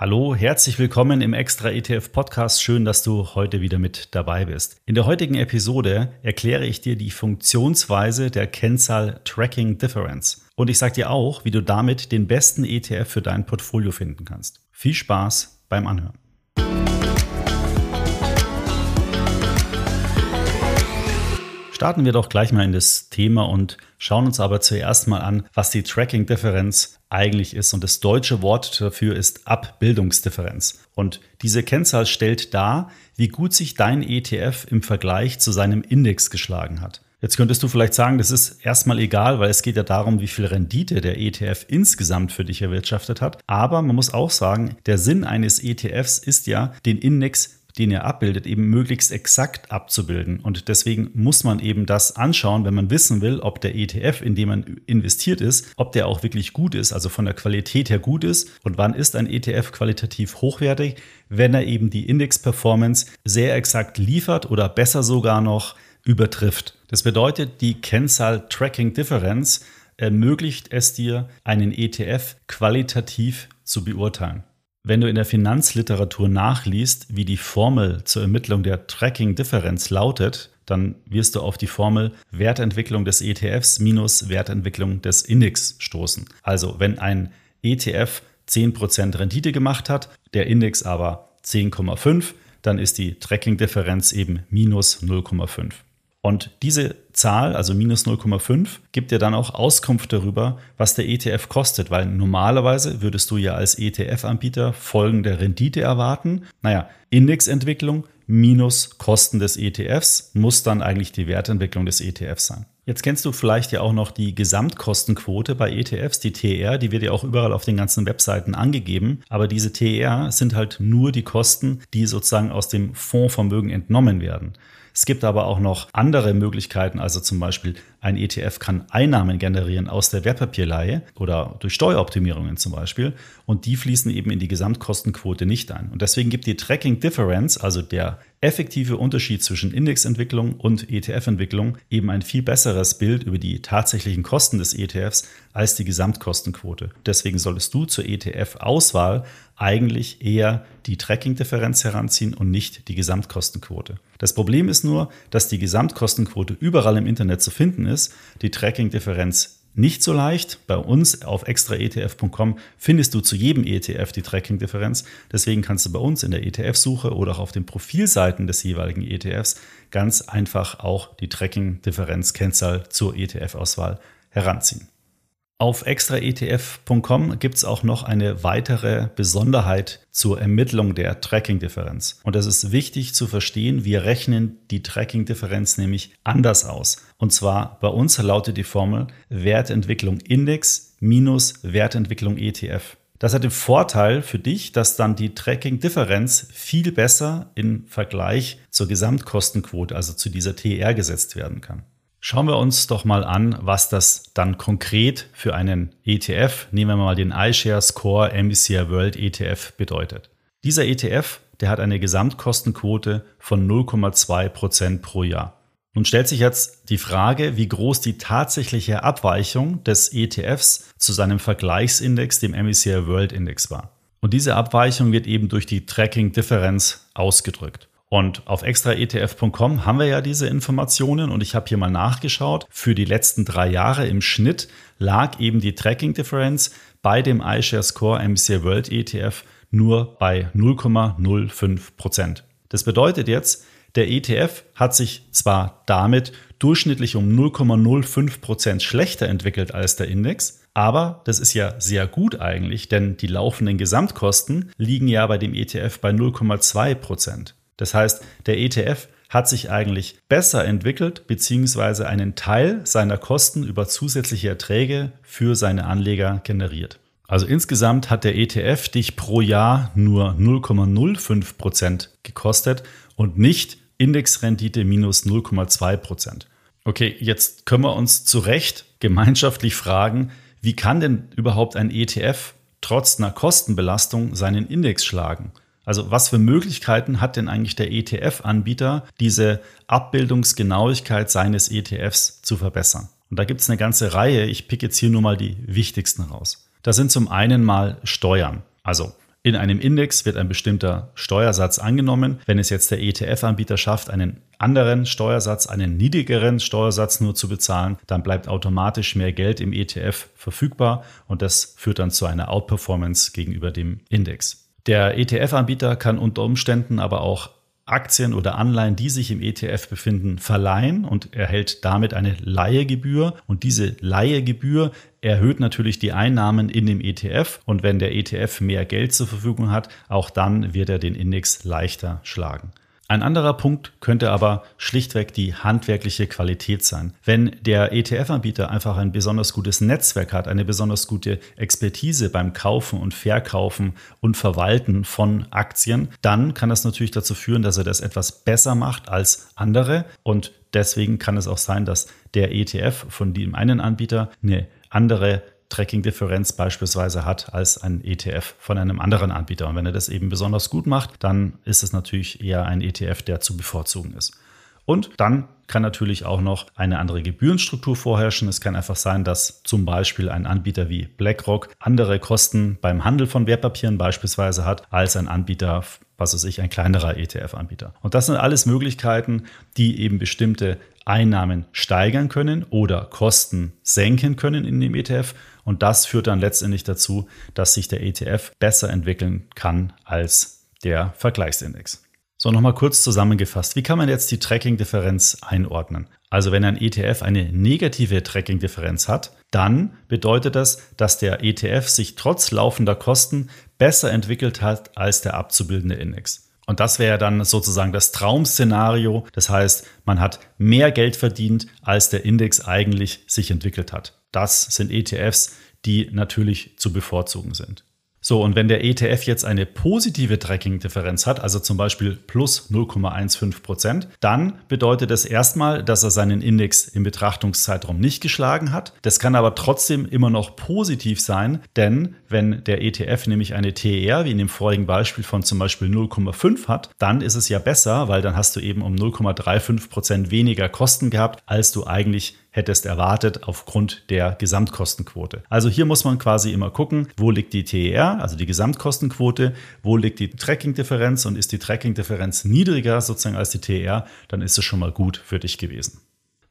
Hallo, herzlich willkommen im Extra ETF Podcast. Schön, dass du heute wieder mit dabei bist. In der heutigen Episode erkläre ich dir die Funktionsweise der Kennzahl Tracking Difference. Und ich sage dir auch, wie du damit den besten ETF für dein Portfolio finden kannst. Viel Spaß beim Anhören. Starten wir doch gleich mal in das Thema und schauen uns aber zuerst mal an, was die Tracking-Differenz eigentlich ist. Und das deutsche Wort dafür ist Abbildungsdifferenz. Und diese Kennzahl stellt dar, wie gut sich dein ETF im Vergleich zu seinem Index geschlagen hat. Jetzt könntest du vielleicht sagen, das ist erstmal egal, weil es geht ja darum, wie viel Rendite der ETF insgesamt für dich erwirtschaftet hat. Aber man muss auch sagen, der Sinn eines ETFs ist ja, den Index den er abbildet, eben möglichst exakt abzubilden. Und deswegen muss man eben das anschauen, wenn man wissen will, ob der ETF, in dem man investiert ist, ob der auch wirklich gut ist, also von der Qualität her gut ist. Und wann ist ein ETF qualitativ hochwertig? Wenn er eben die Index-Performance sehr exakt liefert oder besser sogar noch übertrifft. Das bedeutet, die Kennzahl Tracking Difference ermöglicht es dir, einen ETF qualitativ zu beurteilen. Wenn du in der Finanzliteratur nachliest, wie die Formel zur Ermittlung der Tracking-Differenz lautet, dann wirst du auf die Formel Wertentwicklung des ETFs minus Wertentwicklung des Index stoßen. Also wenn ein ETF 10% Rendite gemacht hat, der Index aber 10,5, dann ist die Tracking-Differenz eben minus 0,5. Und diese Zahl, also minus 0,5, gibt dir dann auch Auskunft darüber, was der ETF kostet, weil normalerweise würdest du ja als ETF-Anbieter folgende Rendite erwarten. Naja, Indexentwicklung minus Kosten des ETFs muss dann eigentlich die Wertentwicklung des ETFs sein. Jetzt kennst du vielleicht ja auch noch die Gesamtkostenquote bei ETFs, die TR, die wird ja auch überall auf den ganzen Webseiten angegeben. Aber diese TR sind halt nur die Kosten, die sozusagen aus dem Fondsvermögen entnommen werden. Es gibt aber auch noch andere Möglichkeiten, also zum Beispiel ein ETF kann Einnahmen generieren aus der Wertpapierleihe oder durch Steueroptimierungen zum Beispiel und die fließen eben in die Gesamtkostenquote nicht ein. Und deswegen gibt die Tracking Difference, also der effektive Unterschied zwischen Indexentwicklung und ETF-Entwicklung, eben ein viel besseres Bild über die tatsächlichen Kosten des ETFs als die Gesamtkostenquote. Deswegen solltest du zur ETF-Auswahl eigentlich eher die Tracking-Differenz heranziehen und nicht die Gesamtkostenquote. Das Problem ist nur, dass die Gesamtkostenquote überall im Internet zu finden ist, die Tracking-Differenz nicht so leicht. Bei uns auf extraetf.com findest du zu jedem ETF die Tracking-Differenz. Deswegen kannst du bei uns in der ETF-Suche oder auch auf den Profilseiten des jeweiligen ETFs ganz einfach auch die Tracking-Differenz-Kennzahl zur ETF-Auswahl heranziehen. Auf extraetf.com gibt es auch noch eine weitere Besonderheit zur Ermittlung der Tracking-Differenz. Und das ist wichtig zu verstehen. Wir rechnen die Tracking-Differenz nämlich anders aus. Und zwar bei uns lautet die Formel Wertentwicklung Index minus Wertentwicklung ETF. Das hat den Vorteil für dich, dass dann die Tracking-Differenz viel besser im Vergleich zur Gesamtkostenquote, also zu dieser TR gesetzt werden kann. Schauen wir uns doch mal an, was das dann konkret für einen ETF, nehmen wir mal den iShares Core MSCI World ETF bedeutet. Dieser ETF, der hat eine Gesamtkostenquote von 0,2 Prozent pro Jahr. Nun stellt sich jetzt die Frage, wie groß die tatsächliche Abweichung des ETFs zu seinem Vergleichsindex, dem MSCI World Index war. Und diese Abweichung wird eben durch die Tracking-Differenz ausgedrückt. Und auf extraetf.com haben wir ja diese Informationen und ich habe hier mal nachgeschaut. Für die letzten drei Jahre im Schnitt lag eben die Tracking Difference bei dem iShares Core MSCI World ETF nur bei 0,05 Prozent. Das bedeutet jetzt, der ETF hat sich zwar damit durchschnittlich um 0,05 Prozent schlechter entwickelt als der Index, aber das ist ja sehr gut eigentlich, denn die laufenden Gesamtkosten liegen ja bei dem ETF bei 0,2 Prozent. Das heißt, der ETF hat sich eigentlich besser entwickelt, beziehungsweise einen Teil seiner Kosten über zusätzliche Erträge für seine Anleger generiert. Also insgesamt hat der ETF dich pro Jahr nur 0,05 Prozent gekostet und nicht Indexrendite minus 0,2 Prozent. Okay, jetzt können wir uns zu Recht gemeinschaftlich fragen, wie kann denn überhaupt ein ETF trotz einer Kostenbelastung seinen Index schlagen? Also was für Möglichkeiten hat denn eigentlich der ETF-Anbieter, diese Abbildungsgenauigkeit seines ETFs zu verbessern? Und da gibt es eine ganze Reihe. Ich pick jetzt hier nur mal die wichtigsten raus. Da sind zum einen mal Steuern. Also In einem Index wird ein bestimmter Steuersatz angenommen. Wenn es jetzt der ETF-Anbieter schafft, einen anderen Steuersatz, einen niedrigeren Steuersatz nur zu bezahlen, dann bleibt automatisch mehr Geld im ETF verfügbar und das führt dann zu einer Outperformance gegenüber dem Index. Der ETF-Anbieter kann unter Umständen aber auch Aktien oder Anleihen, die sich im ETF befinden, verleihen und erhält damit eine Leihegebühr. Und diese Leihegebühr erhöht natürlich die Einnahmen in dem ETF. Und wenn der ETF mehr Geld zur Verfügung hat, auch dann wird er den Index leichter schlagen. Ein anderer Punkt könnte aber schlichtweg die handwerkliche Qualität sein. Wenn der ETF-Anbieter einfach ein besonders gutes Netzwerk hat, eine besonders gute Expertise beim Kaufen und Verkaufen und Verwalten von Aktien, dann kann das natürlich dazu führen, dass er das etwas besser macht als andere und deswegen kann es auch sein, dass der ETF von dem einen Anbieter eine andere Tracking-Differenz beispielsweise hat als ein ETF von einem anderen Anbieter. Und wenn er das eben besonders gut macht, dann ist es natürlich eher ein ETF, der zu bevorzugen ist. Und dann kann natürlich auch noch eine andere Gebührenstruktur vorherrschen. Es kann einfach sein, dass zum Beispiel ein Anbieter wie BlackRock andere Kosten beim Handel von Wertpapieren beispielsweise hat als ein Anbieter, was weiß ich, ein kleinerer ETF-Anbieter. Und das sind alles Möglichkeiten, die eben bestimmte Einnahmen steigern können oder Kosten senken können in dem ETF. Und das führt dann letztendlich dazu, dass sich der ETF besser entwickeln kann als der Vergleichsindex. So, nochmal kurz zusammengefasst. Wie kann man jetzt die Tracking-Differenz einordnen? Also wenn ein ETF eine negative Tracking-Differenz hat, dann bedeutet das, dass der ETF sich trotz laufender Kosten besser entwickelt hat als der abzubildende Index. Und das wäre dann sozusagen das Traum-Szenario. Das heißt, man hat mehr Geld verdient, als der Index eigentlich sich entwickelt hat. Das sind ETFs, die natürlich zu bevorzugen sind. So, und wenn der ETF jetzt eine positive Tracking-Differenz hat, also zum Beispiel plus 0,15 Prozent, dann bedeutet das erstmal, dass er seinen Index im Betrachtungszeitraum nicht geschlagen hat. Das kann aber trotzdem immer noch positiv sein, denn wenn der ETF nämlich eine TER, wie in dem vorigen Beispiel von zum Beispiel 0,5 hat, dann ist es ja besser, weil dann hast du eben um 0,35 Prozent weniger Kosten gehabt, als du eigentlich hättest erwartet aufgrund der Gesamtkostenquote. Also hier muss man quasi immer gucken, wo liegt die TER, also die Gesamtkostenquote, wo liegt die Tracking-Differenz und ist die Tracking-Differenz niedriger sozusagen als die TER, dann ist es schon mal gut für dich gewesen.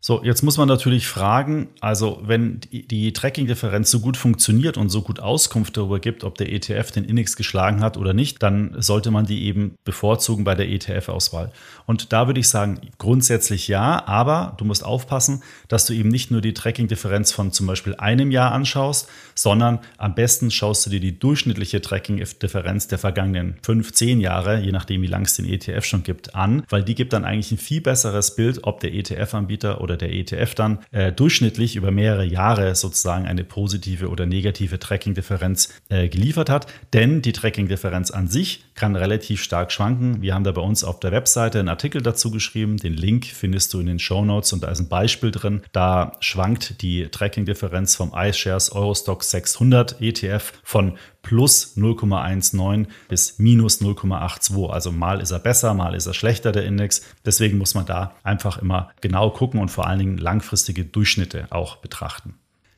So, jetzt muss man natürlich fragen, also wenn die Tracking-Differenz so gut funktioniert und so gut Auskunft darüber gibt, ob der ETF den Index geschlagen hat oder nicht, dann sollte man die eben bevorzugen bei der ETF-Auswahl. Und da würde ich sagen, grundsätzlich ja, aber du musst aufpassen, dass du eben nicht nur die Tracking-Differenz von zum Beispiel einem Jahr anschaust, sondern am besten schaust du dir die durchschnittliche Tracking-Differenz der vergangenen fünf, zehn Jahre, je nachdem wie lang es den ETF schon gibt, an, weil die gibt dann eigentlich ein viel besseres Bild, ob der ETF-Anbieter oder oder der ETF dann äh, durchschnittlich über mehrere Jahre sozusagen eine positive oder negative Tracking-Differenz äh, geliefert hat. Denn die Tracking-Differenz an sich kann relativ stark schwanken. Wir haben da bei uns auf der Webseite einen Artikel dazu geschrieben. Den Link findest du in den Show Notes und da ist ein Beispiel drin. Da schwankt die Tracking-Differenz vom iShares Eurostock 600 ETF von plus 0,19 bis minus 0,82. Also mal ist er besser, mal ist er schlechter, der Index. Deswegen muss man da einfach immer genau gucken und vor allen Dingen langfristige Durchschnitte auch betrachten.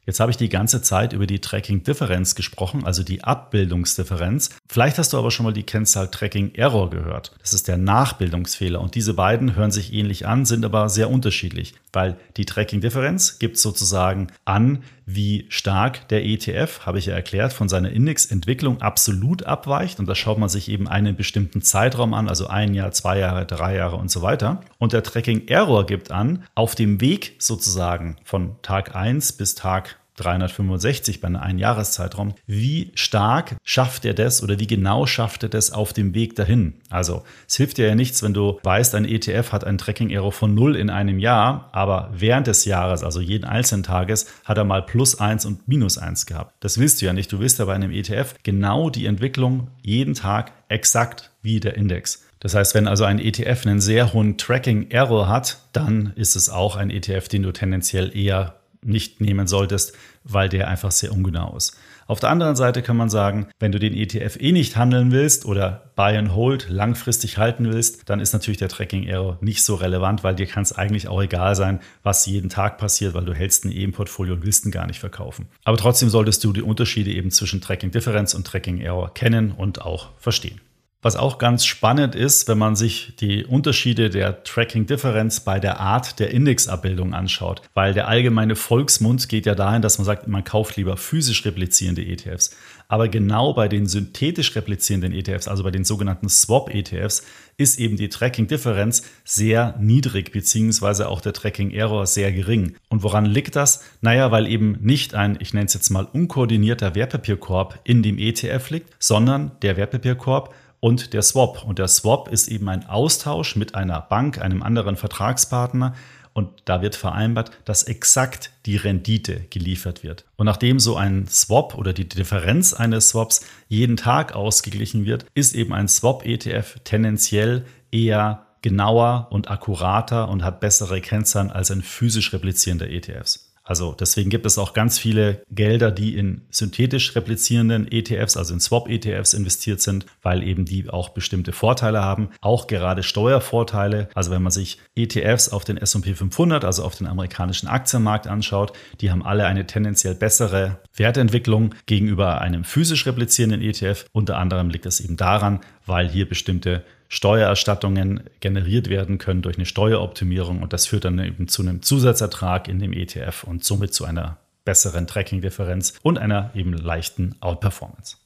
Jetzt habe ich die ganze Zeit über die Tracking-Differenz gesprochen, also die Abbildungsdifferenz. Vielleicht hast du aber schon mal die Kennzahl Tracking-Error gehört. Das ist der Nachbildungsfehler. Und diese beiden hören sich ähnlich an, sind aber sehr unterschiedlich, weil die Tracking-Differenz gibt sozusagen an, wie stark der ETF, habe ich ja erklärt, von seiner Indexentwicklung absolut abweicht. Und da schaut man sich eben einen bestimmten Zeitraum an, also ein Jahr, zwei Jahre, drei Jahre und so weiter. Und der Tracking Error gibt an, auf dem Weg sozusagen von Tag 1 bis Tag 365 bei einem Einjahreszeitraum. Wie stark schafft er das oder wie genau schafft er das auf dem Weg dahin? Also es hilft dir ja nichts, wenn du weißt, ein ETF hat einen Tracking-Error von 0 in einem Jahr, aber während des Jahres, also jeden einzelnen Tages, hat er mal plus 1 und minus 1 gehabt. Das willst du ja nicht. Du willst ja bei einem ETF genau die Entwicklung jeden Tag exakt wie der Index. Das heißt, wenn also ein ETF einen sehr hohen Tracking-Error hat, dann ist es auch ein ETF, den du tendenziell eher nicht nehmen solltest, weil der einfach sehr ungenau ist. Auf der anderen Seite kann man sagen, wenn du den ETF eh nicht handeln willst oder Buy and Hold langfristig halten willst, dann ist natürlich der Tracking Error nicht so relevant, weil dir kann es eigentlich auch egal sein, was jeden Tag passiert, weil du hältst ein E im Portfolio und willst ihn gar nicht verkaufen. Aber trotzdem solltest du die Unterschiede eben zwischen Tracking Differenz und Tracking Error kennen und auch verstehen. Was auch ganz spannend ist, wenn man sich die Unterschiede der Tracking-Differenz bei der Art der Indexabbildung anschaut, weil der allgemeine Volksmund geht ja dahin, dass man sagt, man kauft lieber physisch replizierende ETFs. Aber genau bei den synthetisch replizierenden ETFs, also bei den sogenannten Swap-ETFs, ist eben die Tracking-Differenz sehr niedrig, beziehungsweise auch der Tracking-Error sehr gering. Und woran liegt das? Naja, weil eben nicht ein, ich nenne es jetzt mal, unkoordinierter Wertpapierkorb in dem ETF liegt, sondern der Wertpapierkorb und der Swap. Und der Swap ist eben ein Austausch mit einer Bank, einem anderen Vertragspartner. Und da wird vereinbart, dass exakt die Rendite geliefert wird. Und nachdem so ein Swap oder die Differenz eines Swaps jeden Tag ausgeglichen wird, ist eben ein Swap-ETF tendenziell eher genauer und akkurater und hat bessere Kennzahlen als ein physisch replizierender ETFs. Also deswegen gibt es auch ganz viele Gelder, die in synthetisch replizierenden ETFs, also in Swap-ETFs investiert sind, weil eben die auch bestimmte Vorteile haben, auch gerade Steuervorteile. Also wenn man sich ETFs auf den S&P 500, also auf den amerikanischen Aktienmarkt anschaut, die haben alle eine tendenziell bessere Wertentwicklung gegenüber einem physisch replizierenden ETF. Unter anderem liegt es eben daran, weil hier bestimmte Steuererstattungen generiert werden können durch eine Steueroptimierung und das führt dann eben zu einem Zusatzertrag in dem ETF und somit zu einer besseren Tracking-Differenz und einer eben leichten Outperformance.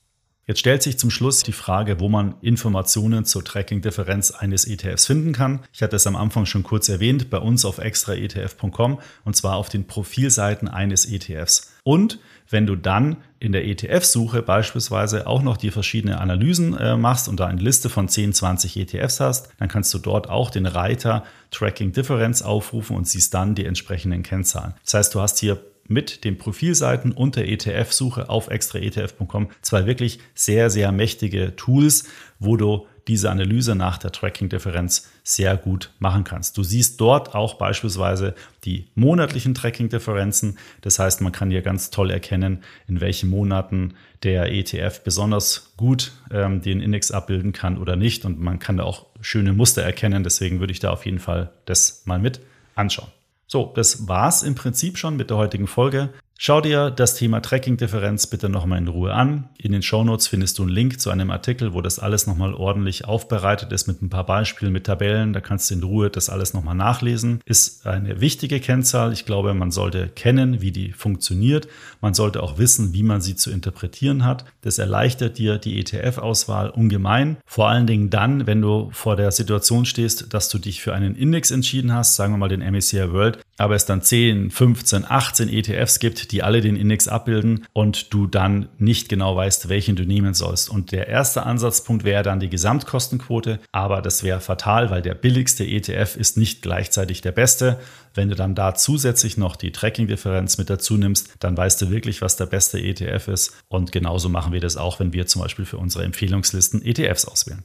Jetzt stellt sich zum Schluss die Frage, wo man Informationen zur Tracking-Differenz eines ETFs finden kann. Ich hatte es am Anfang schon kurz erwähnt, bei uns auf extraetf.com und zwar auf den Profilseiten eines ETFs. Und wenn du dann in der ETF-Suche beispielsweise auch noch die verschiedenen Analysen äh, machst und da eine Liste von 10, 20 ETFs hast, dann kannst du dort auch den Reiter Tracking Differenz aufrufen und siehst dann die entsprechenden Kennzahlen. Das heißt, du hast hier mit den Profilseiten und der ETF-Suche auf extraetf.com zwei wirklich sehr, sehr mächtige Tools, wo du diese Analyse nach der Tracking-Differenz sehr gut machen kannst. Du siehst dort auch beispielsweise die monatlichen Tracking-Differenzen. Das heißt, man kann hier ganz toll erkennen, in welchen Monaten der ETF besonders gut ähm, den Index abbilden kann oder nicht. Und man kann da auch schöne Muster erkennen. Deswegen würde ich da auf jeden Fall das mal mit anschauen. So, das war's im Prinzip schon mit der heutigen Folge. Schau dir das Thema Tracking-Differenz bitte nochmal in Ruhe an. In den Shownotes findest du einen Link zu einem Artikel, wo das alles nochmal ordentlich aufbereitet ist mit ein paar Beispielen, mit Tabellen. Da kannst du in Ruhe das alles nochmal nachlesen. Ist eine wichtige Kennzahl. Ich glaube, man sollte kennen, wie die funktioniert. Man sollte auch wissen, wie man sie zu interpretieren hat. Das erleichtert dir die ETF-Auswahl ungemein. Vor allen Dingen dann, wenn du vor der Situation stehst, dass du dich für einen Index entschieden hast, sagen wir mal den MSCI World, aber es dann 10, 15, 18 ETFs gibt, die alle den Index abbilden und du dann nicht genau weißt, welchen du nehmen sollst. Und der erste Ansatzpunkt wäre dann die Gesamtkostenquote, aber das wäre fatal, weil der billigste ETF ist nicht gleichzeitig der beste. Wenn du dann da zusätzlich noch die Tracking-Differenz mit dazu nimmst, dann weißt du wirklich, was der beste ETF ist. Und genauso machen wir das auch, wenn wir zum Beispiel für unsere Empfehlungslisten ETFs auswählen.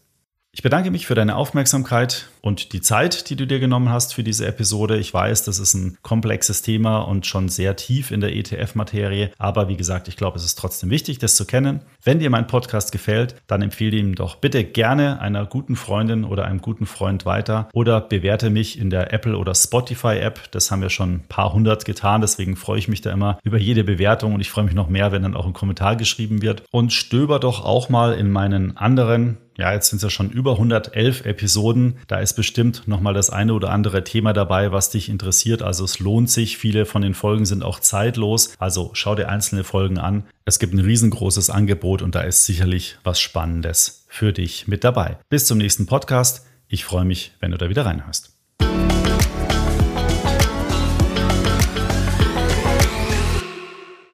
Ich bedanke mich für deine Aufmerksamkeit und die Zeit, die du dir genommen hast für diese Episode. Ich weiß, das ist ein komplexes Thema und schon sehr tief in der ETF-Materie. Aber wie gesagt, ich glaube, es ist trotzdem wichtig, das zu kennen. Wenn dir mein Podcast gefällt, dann empfehle ihm doch bitte gerne einer guten Freundin oder einem guten Freund weiter oder bewerte mich in der Apple oder Spotify App. Das haben wir schon ein paar hundert getan. Deswegen freue ich mich da immer über jede Bewertung und ich freue mich noch mehr, wenn dann auch ein Kommentar geschrieben wird. Und stöber doch auch mal in meinen anderen ja, jetzt sind es ja schon über 111 Episoden. Da ist bestimmt nochmal das eine oder andere Thema dabei, was dich interessiert. Also es lohnt sich. Viele von den Folgen sind auch zeitlos. Also schau dir einzelne Folgen an. Es gibt ein riesengroßes Angebot und da ist sicherlich was Spannendes für dich mit dabei. Bis zum nächsten Podcast. Ich freue mich, wenn du da wieder reinhörst.